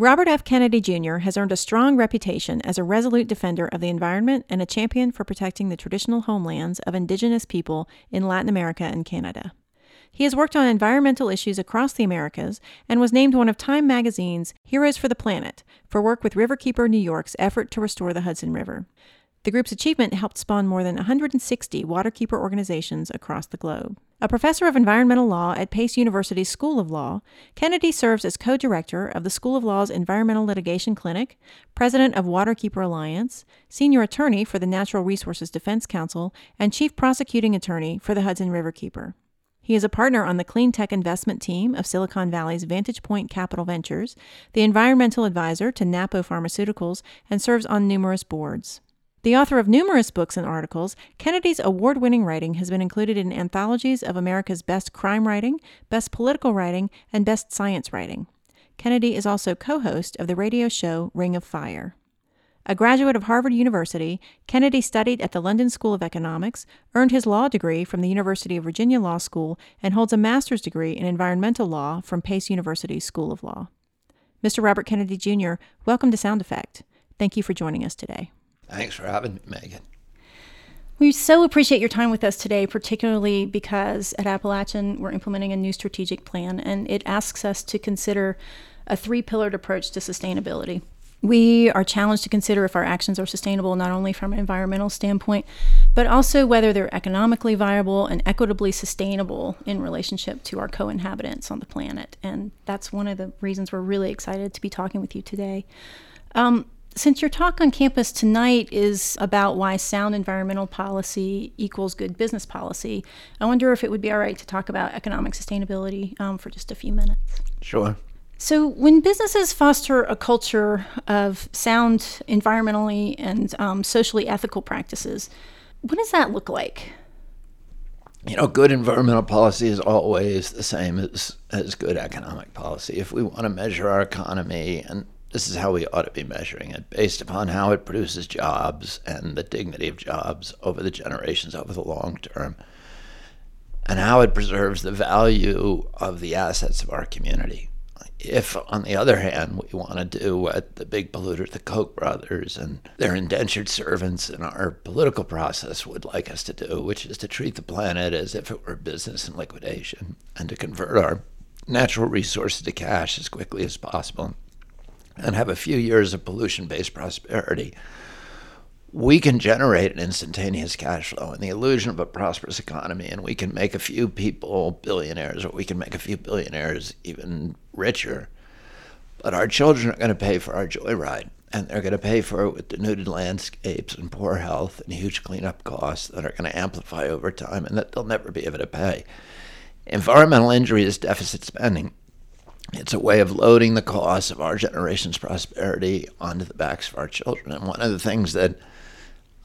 Robert F. Kennedy Jr. has earned a strong reputation as a resolute defender of the environment and a champion for protecting the traditional homelands of indigenous people in Latin America and Canada. He has worked on environmental issues across the Americas and was named one of Time magazine's Heroes for the Planet for work with Riverkeeper New York's effort to restore the Hudson River. The group's achievement helped spawn more than 160 waterkeeper organizations across the globe. A professor of environmental law at Pace University's School of Law, Kennedy serves as co director of the School of Law's Environmental Litigation Clinic, president of Waterkeeper Alliance, senior attorney for the Natural Resources Defense Council, and chief prosecuting attorney for the Hudson Riverkeeper. He is a partner on the clean tech investment team of Silicon Valley's Vantage Point Capital Ventures, the environmental advisor to Napo Pharmaceuticals, and serves on numerous boards. The author of numerous books and articles, Kennedy's award winning writing has been included in anthologies of America's best crime writing, best political writing, and best science writing. Kennedy is also co host of the radio show Ring of Fire. A graduate of Harvard University, Kennedy studied at the London School of Economics, earned his law degree from the University of Virginia Law School, and holds a master's degree in environmental law from Pace University's School of Law. Mr. Robert Kennedy Jr., welcome to Sound Effect. Thank you for joining us today. Thanks for having me, Megan. We so appreciate your time with us today, particularly because at Appalachian we're implementing a new strategic plan and it asks us to consider a three pillared approach to sustainability. We are challenged to consider if our actions are sustainable not only from an environmental standpoint, but also whether they're economically viable and equitably sustainable in relationship to our co inhabitants on the planet. And that's one of the reasons we're really excited to be talking with you today. Um, since your talk on campus tonight is about why sound environmental policy equals good business policy, I wonder if it would be all right to talk about economic sustainability um, for just a few minutes. Sure. So, when businesses foster a culture of sound environmentally and um, socially ethical practices, what does that look like? You know, good environmental policy is always the same as, as good economic policy. If we want to measure our economy and this is how we ought to be measuring it based upon how it produces jobs and the dignity of jobs over the generations over the long term and how it preserves the value of the assets of our community. If on the other hand we want to do what the big polluter the koch brothers and their indentured servants in our political process would like us to do which is to treat the planet as if it were business in liquidation and to convert our natural resources to cash as quickly as possible and have a few years of pollution based prosperity, we can generate an instantaneous cash flow and the illusion of a prosperous economy, and we can make a few people billionaires, or we can make a few billionaires even richer. But our children are going to pay for our joyride, and they're going to pay for it with denuded landscapes and poor health and huge cleanup costs that are going to amplify over time and that they'll never be able to pay. Environmental injury is deficit spending. It's a way of loading the cost of our generation's prosperity onto the backs of our children. And one of the things that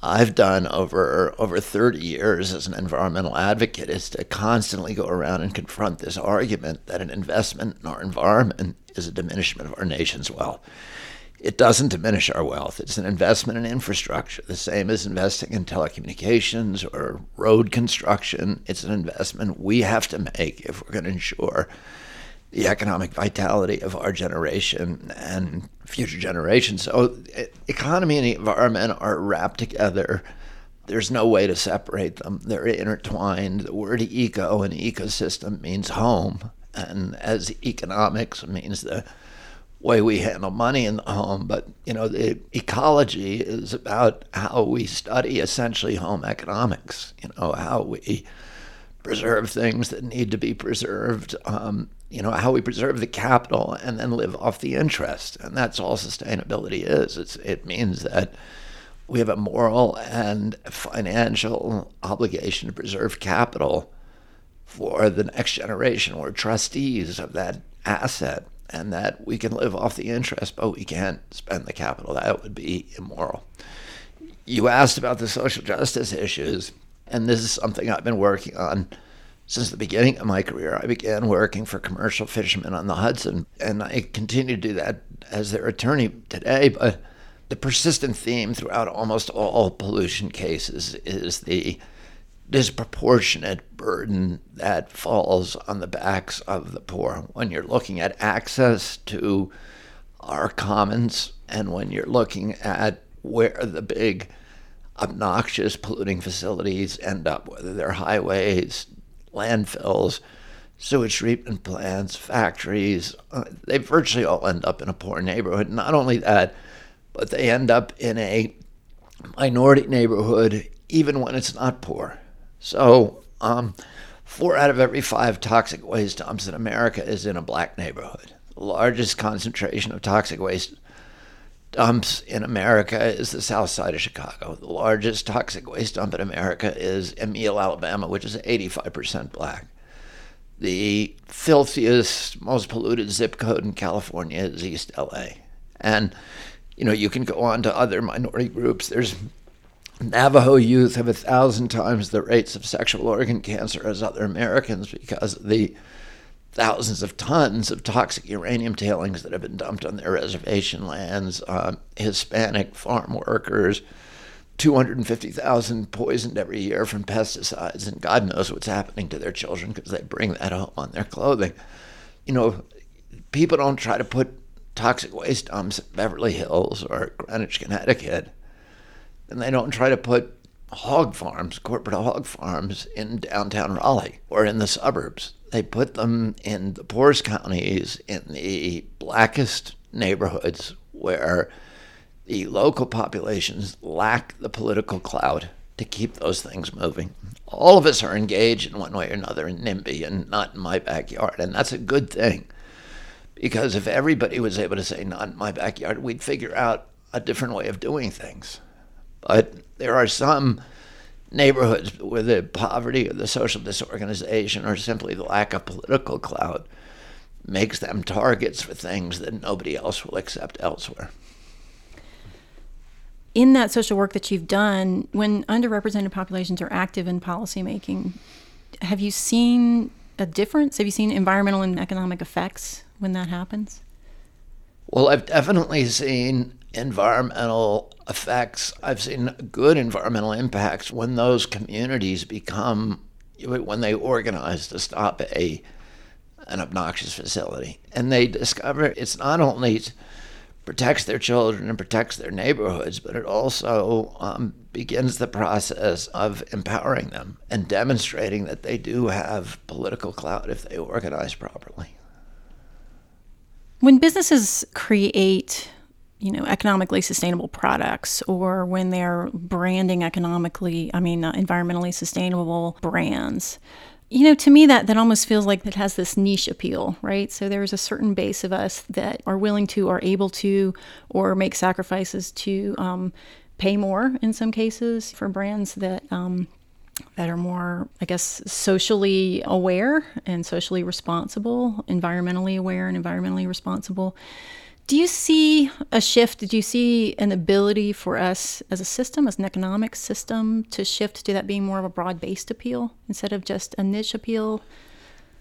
I've done over over 30 years as an environmental advocate is to constantly go around and confront this argument that an investment in our environment is a diminishment of our nation's wealth. It doesn't diminish our wealth. It's an investment in infrastructure, the same as investing in telecommunications or road construction. It's an investment we have to make if we're going to ensure the economic vitality of our generation and future generations. So, economy and environment are wrapped together. There's no way to separate them. They're intertwined. The word eco and ecosystem means home, and as economics means the way we handle money in the home. But you know, the ecology is about how we study essentially home economics. You know, how we preserve things that need to be preserved. Um, you know how we preserve the capital and then live off the interest, and that's all sustainability is. It's, it means that we have a moral and financial obligation to preserve capital for the next generation. We're trustees of that asset, and that we can live off the interest, but we can't spend the capital. That would be immoral. You asked about the social justice issues. And this is something I've been working on since the beginning of my career. I began working for commercial fishermen on the Hudson, and I continue to do that as their attorney today. But the persistent theme throughout almost all pollution cases is the disproportionate burden that falls on the backs of the poor when you're looking at access to our commons and when you're looking at where the big obnoxious polluting facilities end up, whether they're highways, landfills, sewage treatment plants, factories, uh, they virtually all end up in a poor neighborhood. Not only that, but they end up in a minority neighborhood even when it's not poor. So, um, four out of every five toxic waste dumps in America is in a black neighborhood. The largest concentration of toxic waste dumps in America is the south side of Chicago. The largest toxic waste dump in America is Emelle, Alabama, which is 85% black. The filthiest, most polluted zip code in California is East LA. And, you know, you can go on to other minority groups. There's Navajo youth have a thousand times the rates of sexual organ cancer as other Americans because of the thousands of tons of toxic uranium tailings that have been dumped on their reservation lands. Uh, Hispanic farm workers, 250,000 poisoned every year from pesticides, and God knows what's happening to their children because they bring that home on their clothing. You know, people don't try to put toxic waste dumps in Beverly Hills or Greenwich, Connecticut and they don't try to put hog farms, corporate hog farms, in downtown Raleigh or in the suburbs. They put them in the poorest counties, in the blackest neighborhoods where the local populations lack the political clout to keep those things moving. All of us are engaged in one way or another in NIMBY and not in my backyard, and that's a good thing. Because if everybody was able to say, not in my backyard, we'd figure out a different way of doing things. But there are some neighborhoods where the poverty or the social disorganization or simply the lack of political clout makes them targets for things that nobody else will accept elsewhere. In that social work that you've done, when underrepresented populations are active in policymaking, have you seen a difference? Have you seen environmental and economic effects when that happens? Well, I've definitely seen environmental effects. I've seen good environmental impacts when those communities become when they organize to stop a an obnoxious facility and they discover it's not only protects their children and protects their neighborhoods, but it also um, begins the process of empowering them and demonstrating that they do have political clout if they organize properly. When businesses create you know economically sustainable products or when they're branding economically i mean uh, environmentally sustainable brands you know to me that that almost feels like it has this niche appeal right so there's a certain base of us that are willing to or able to or make sacrifices to um, pay more in some cases for brands that um, that are more, I guess, socially aware and socially responsible, environmentally aware and environmentally responsible. Do you see a shift? Do you see an ability for us as a system, as an economic system, to shift to that being more of a broad based appeal instead of just a niche appeal?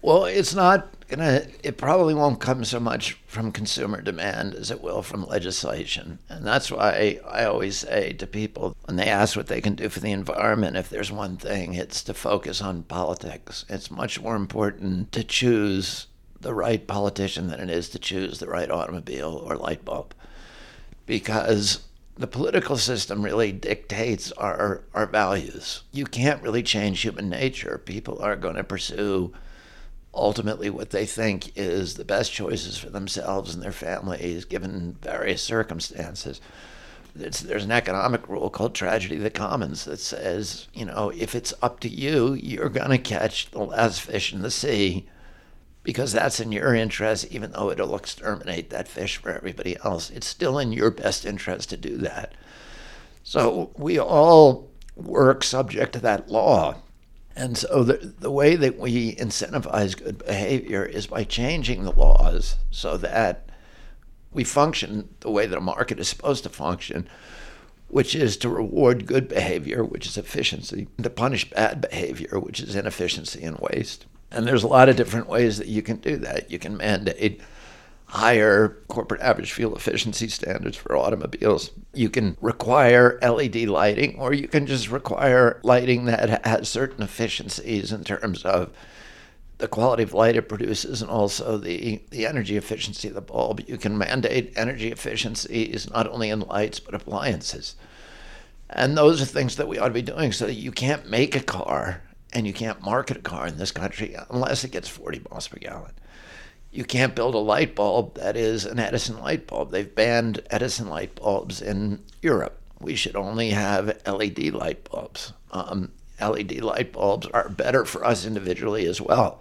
Well, it's not gonna, it probably won't come so much from consumer demand as it will from legislation. And that's why I always say to people when they ask what they can do for the environment, if there's one thing, it's to focus on politics. It's much more important to choose the right politician than it is to choose the right automobile or light bulb. Because the political system really dictates our, our values. You can't really change human nature. People are going to pursue ultimately what they think is the best choices for themselves and their families given various circumstances. It's, there's an economic rule called tragedy of the commons that says, you know, if it's up to you, you're going to catch the last fish in the sea because that's in your interest, even though it'll exterminate that fish for everybody else. It's still in your best interest to do that. So we all work subject to that law. And so the, the way that we incentivize good behavior is by changing the laws so that we function the way that a market is supposed to function, which is to reward good behavior, which is efficiency, to punish bad behavior, which is inefficiency and waste. And there's a lot of different ways that you can do that. You can mandate higher corporate average fuel efficiency standards for automobiles. You can require LED lighting, or you can just require lighting that has certain efficiencies in terms of the quality of light it produces and also the, the energy efficiency of the bulb. You can mandate energy efficiencies not only in lights but appliances. And those are things that we ought to be doing so that you can't make a car and you can't market a car in this country unless it gets 40 miles per gallon. You can't build a light bulb that is an Edison light bulb. They've banned Edison light bulbs in Europe. We should only have LED light bulbs. Um, LED light bulbs are better for us individually as well.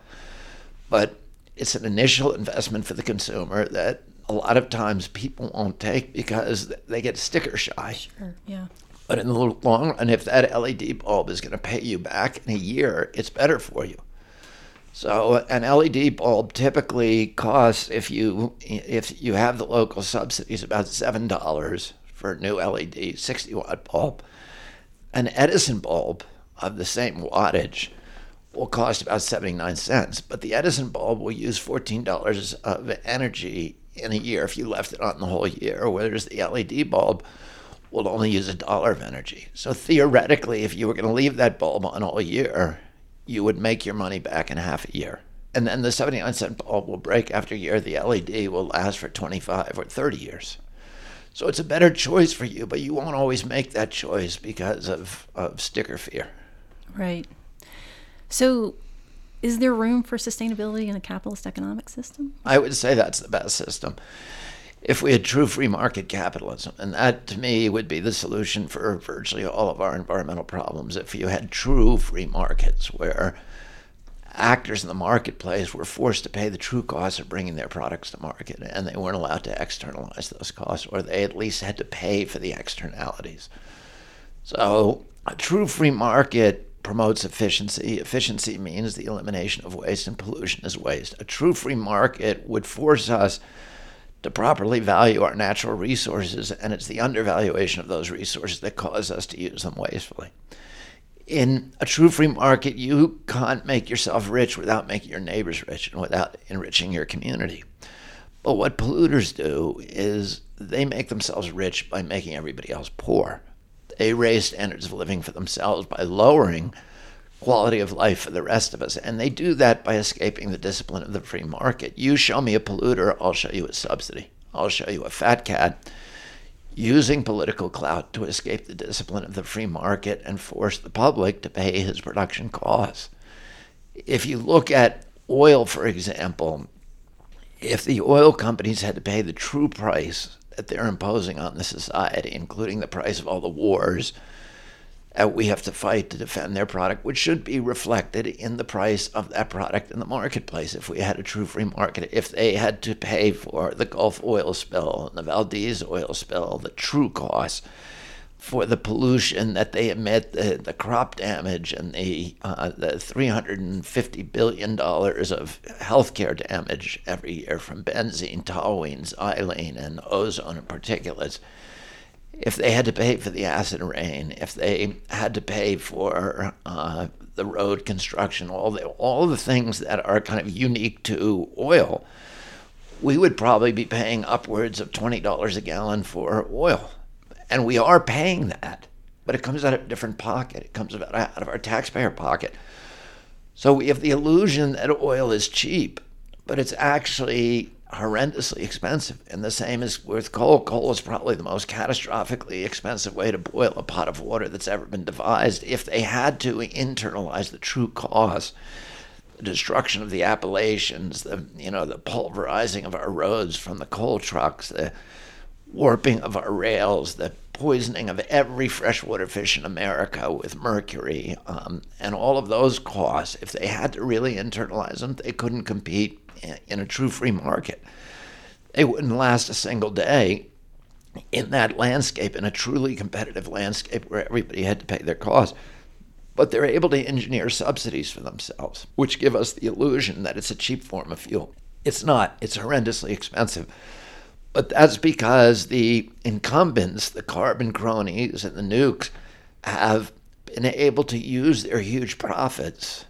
But it's an initial investment for the consumer that a lot of times people won't take because they get sticker shy. Sure, yeah. But in the long run, if that LED bulb is going to pay you back in a year, it's better for you. So an LED bulb typically costs, if you if you have the local subsidies, about seven dollars for a new LED 60 watt bulb. An Edison bulb of the same wattage will cost about 79 cents, but the Edison bulb will use $14 of energy in a year if you left it on the whole year, whereas the LED bulb will only use a dollar of energy. So theoretically, if you were going to leave that bulb on all year, you would make your money back in half a year. And then the 79 cent bulb will break after a year. The LED will last for 25 or 30 years. So it's a better choice for you, but you won't always make that choice because of, of sticker fear. Right. So, is there room for sustainability in a capitalist economic system? I would say that's the best system. If we had true free market capitalism, and that to me would be the solution for virtually all of our environmental problems, if you had true free markets where actors in the marketplace were forced to pay the true costs of bringing their products to market, and they weren't allowed to externalize those costs, or they at least had to pay for the externalities. So, a true free market promotes efficiency. Efficiency means the elimination of waste, and pollution is waste. A true free market would force us to properly value our natural resources, and it's the undervaluation of those resources that cause us to use them wastefully. In a true free market, you can't make yourself rich without making your neighbors rich and without enriching your community. But what polluters do is they make themselves rich by making everybody else poor they raise standards of living for themselves by lowering quality of life for the rest of us. And they do that by escaping the discipline of the free market. You show me a polluter, I'll show you a subsidy. I'll show you a fat cat using political clout to escape the discipline of the free market and force the public to pay his production costs. If you look at oil, for example, if the oil companies had to pay the true price that they're imposing on the society, including the price of all the wars that we have to fight to defend their product, which should be reflected in the price of that product in the marketplace if we had a true free market. If they had to pay for the Gulf oil spill the Valdez oil spill, the true costs for the pollution that they emit, the, the crop damage, and the uh, the $350 billion of healthcare damage every year from benzene, toluene, xylene, and ozone and particulates. If they had to pay for the acid rain, if they had to pay for uh, the road construction, all the all the things that are kind of unique to oil, we would probably be paying upwards of twenty dollars a gallon for oil and we are paying that, but it comes out of a different pocket. It comes out, out of our taxpayer pocket. So we have the illusion that oil is cheap, but it's actually horrendously expensive. And the same is with coal. Coal is probably the most catastrophically expensive way to boil a pot of water that's ever been devised. If they had to internalize the true cause, the destruction of the Appalachians, the you know the pulverizing of our roads from the coal trucks, the warping of our rails, the poisoning of every freshwater fish in America with mercury, um, and all of those costs, if they had to really internalize them, they couldn't compete in a true free market. They wouldn't last a single day in that landscape, in a truly competitive landscape where everybody had to pay their costs. But they're able to engineer subsidies for themselves, which give us the illusion that it's a cheap form of fuel. It's not, it's horrendously expensive. But that's because the incumbents, the carbon cronies and the nukes, have been able to use their huge profits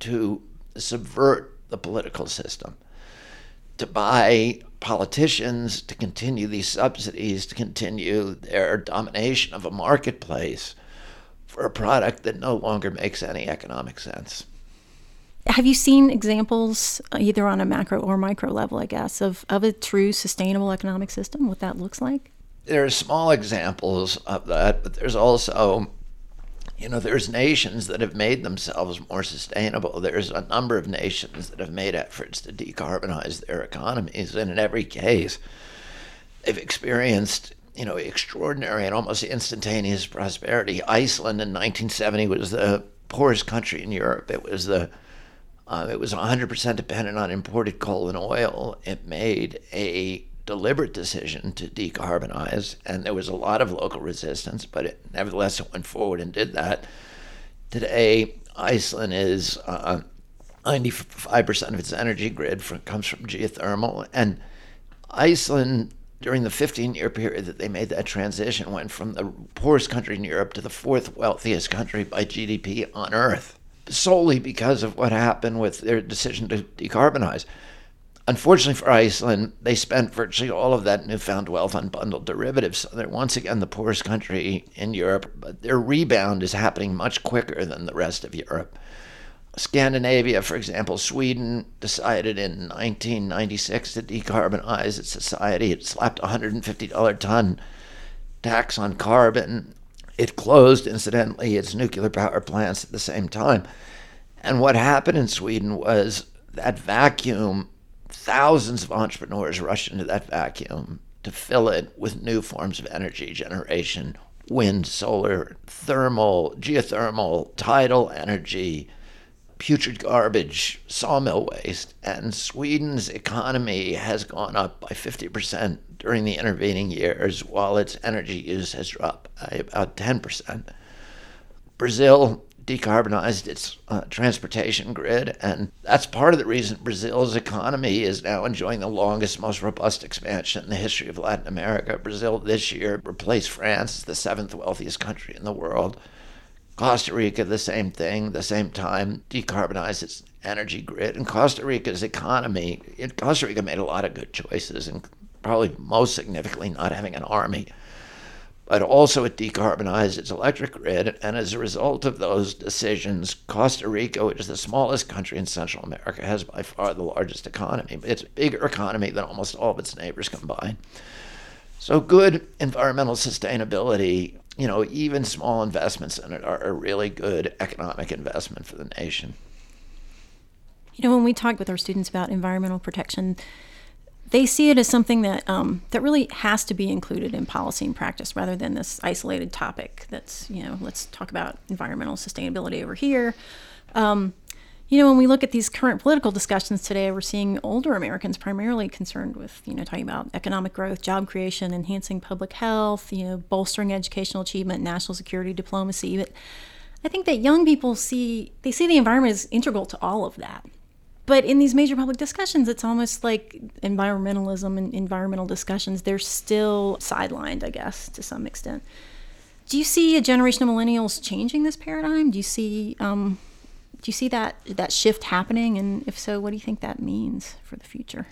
to subvert the political system, to buy politicians to continue these subsidies, to continue their domination of a marketplace for a product that no longer makes any economic sense. Have you seen examples, uh, either on a macro or micro level, I guess, of, of a true sustainable economic system, what that looks like? There are small examples of that, but there's also, you know, there's nations that have made themselves more sustainable. There's a number of nations that have made efforts to decarbonize their economies, and in every case, they've experienced you know, extraordinary and almost instantaneous prosperity. Iceland in 1970 was the poorest country in Europe. It was the uh, it was 100% dependent on imported coal and oil. It made a deliberate decision to decarbonize, and there was a lot of local resistance, but it, nevertheless, it went forward and did that. Today, Iceland is uh, 95% of its energy grid from, comes from geothermal, and Iceland during the 15 year period that they made that transition went from the poorest country in Europe to the fourth wealthiest country by GDP on earth, solely because of what happened with their decision to decarbonize. Unfortunately for Iceland, they spent virtually all of that newfound wealth on bundled derivatives. So they're once again the poorest country in Europe, but their rebound is happening much quicker than the rest of Europe. Scandinavia, for example, Sweden decided in 1996 to decarbonize its society. It slapped a $150 ton tax on carbon. It closed, incidentally, its nuclear power plants at the same time. And what happened in Sweden was that vacuum, thousands of entrepreneurs rushed into that vacuum to fill it with new forms of energy generation wind, solar, thermal, geothermal, tidal energy putrid garbage, sawmill waste, and Sweden's economy has gone up by 50% during the intervening years, while its energy use has dropped by about 10%. Brazil decarbonized its uh, transportation grid, and that's part of the reason Brazil's economy is now enjoying the longest, most robust expansion in the history of Latin America. Brazil this year replaced France the seventh wealthiest country in the world Costa Rica, the same thing, the same time, decarbonize its energy grid. And Costa Rica's economy, it, Costa Rica made a lot of good choices, and probably most significantly, not having an army. But also, it decarbonized its electric grid. And as a result of those decisions, Costa Rica, which is the smallest country in Central America, has by far the largest economy. It's a bigger economy than almost all of its neighbors combined. So, good environmental sustainability you know, even small investments in it are a really good economic investment for the nation. You know, when we talk with our students about environmental protection, they see it as something that um, that really has to be included in policy and practice rather than this isolated topic. That's you know, let's talk about environmental sustainability over here. Um, you know, when we look at these current political discussions today, we're seeing older Americans primarily concerned with, you know, talking about economic growth, job creation, enhancing public health, you know, bolstering educational achievement, national security, diplomacy. But I think that young people see they see the environment as integral to all of that. But in these major public discussions, it's almost like environmentalism and environmental discussions, they're still sidelined, I guess, to some extent. Do you see a generation of millennials changing this paradigm? Do you see um, do you see that that shift happening? And if so, what do you think that means for the future?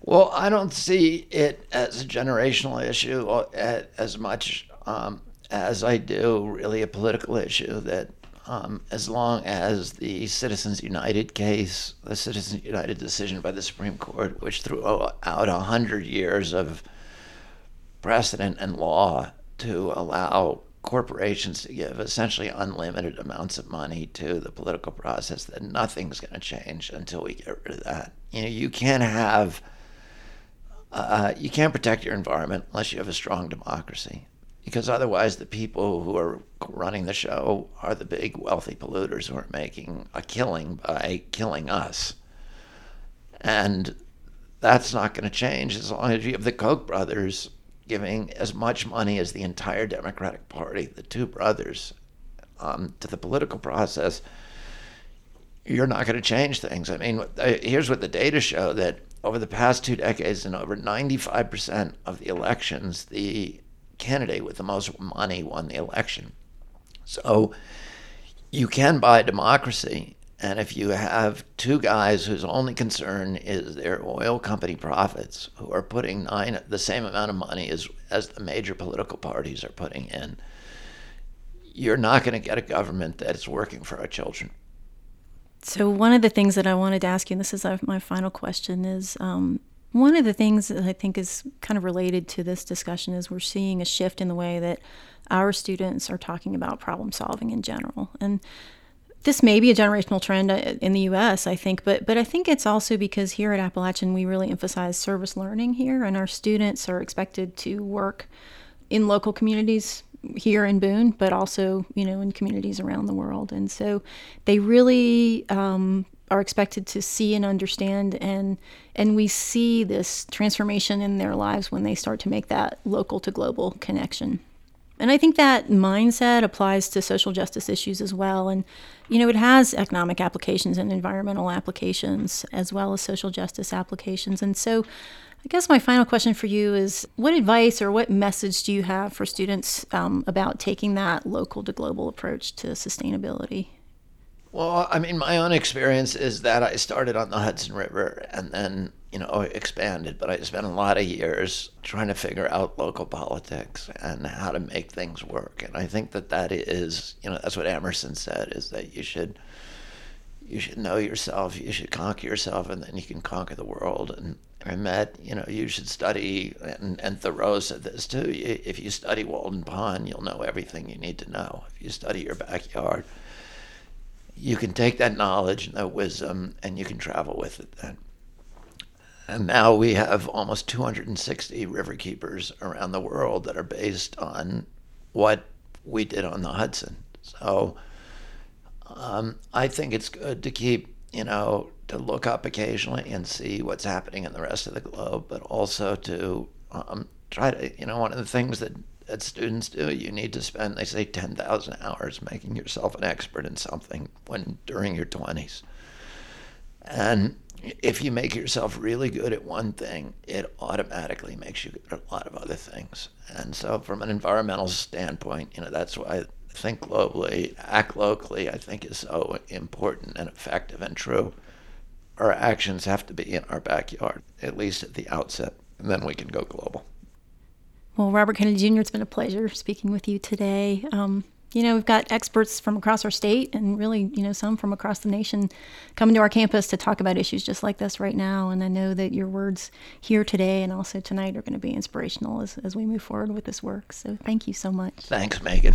Well, I don't see it as a generational issue uh, as much um, as I do really a political issue that um, as long as the Citizens United case, the Citizens United decision by the Supreme Court, which threw out a hundred years of precedent and law to allow corporations to give essentially unlimited amounts of money to the political process, that nothing's going to change until we get rid of that. You know, you can't have, uh, you can't protect your environment unless you have a strong democracy, because otherwise the people who are running the show are the big wealthy polluters who are making a killing by killing us, and that's not going to change as long as you have the Koch brothers giving as much money as the entire Democratic Party, the two brothers, um, to the political process, you're not going to change things. I mean, uh, here's what the data show that over the past two decades, in over 95% of the elections, the candidate with the most money won the election. So you can buy democracy and if you have two guys whose only concern is their oil company profits, who are putting nine the same amount of money as as the major political parties are putting in, you're not going to get a government that's working for our children. So, one of the things that I wanted to ask you, and this is uh, my final question, is um, one of the things that I think is kind of related to this discussion is we're seeing a shift in the way that our students are talking about problem solving in general. And this may be a generational trend uh, in the US, I think, but but I think it's also because here at Appalachian we really emphasize service learning here and our students are expected to work in local communities here in Boone, but also, you know, in communities around the world. And so they really um, are expected to see and understand and and we see this transformation in their lives when they start to make that local to global connection. And I think that mindset applies to social justice issues as well. And, you know, it has economic applications and environmental applications as well as social justice applications. And so I guess my final question for you is what advice or what message do you have for students um, about taking that local to global approach to sustainability? Well, I mean, my own experience is that I started on the Hudson River and then, you know, expanded, but I spent a lot of years trying to figure out local politics and how to make things work. And I think that that is, you know, that's what Emerson said is that you should you should know yourself, you should conquer yourself, and then you can conquer the world. And I met, you know, you should study, and, and Thoreau said this too. If you study Walden Pond, you'll know everything you need to know. If you study your backyard, you can take that knowledge and that wisdom and you can travel with it then. And now we have almost 260 river keepers around the world that are based on what we did on the Hudson. So um, I think it's good to keep, you know, to look up occasionally and see what's happening in the rest of the globe, but also to um, try to, you know, one of the things that that students do. You need to spend, they say, 10,000 hours making yourself an expert in something when during your 20s. And if you make yourself really good at one thing, it automatically makes you good at a lot of other things. And so, from an environmental standpoint, you know, that's why think globally, act locally, I think is so important and effective and true. Our actions have to be in our backyard, at least at the outset, and then we can go global. Well, Robert Kennedy Jr., it's been a pleasure speaking with you today. Um, you know, we've got experts from across our state and really, you know, some from across the nation coming to our campus to talk about issues just like this right now. And I know that your words here today and also tonight are going to be inspirational as, as we move forward with this work. So thank you so much. Thanks, Megan.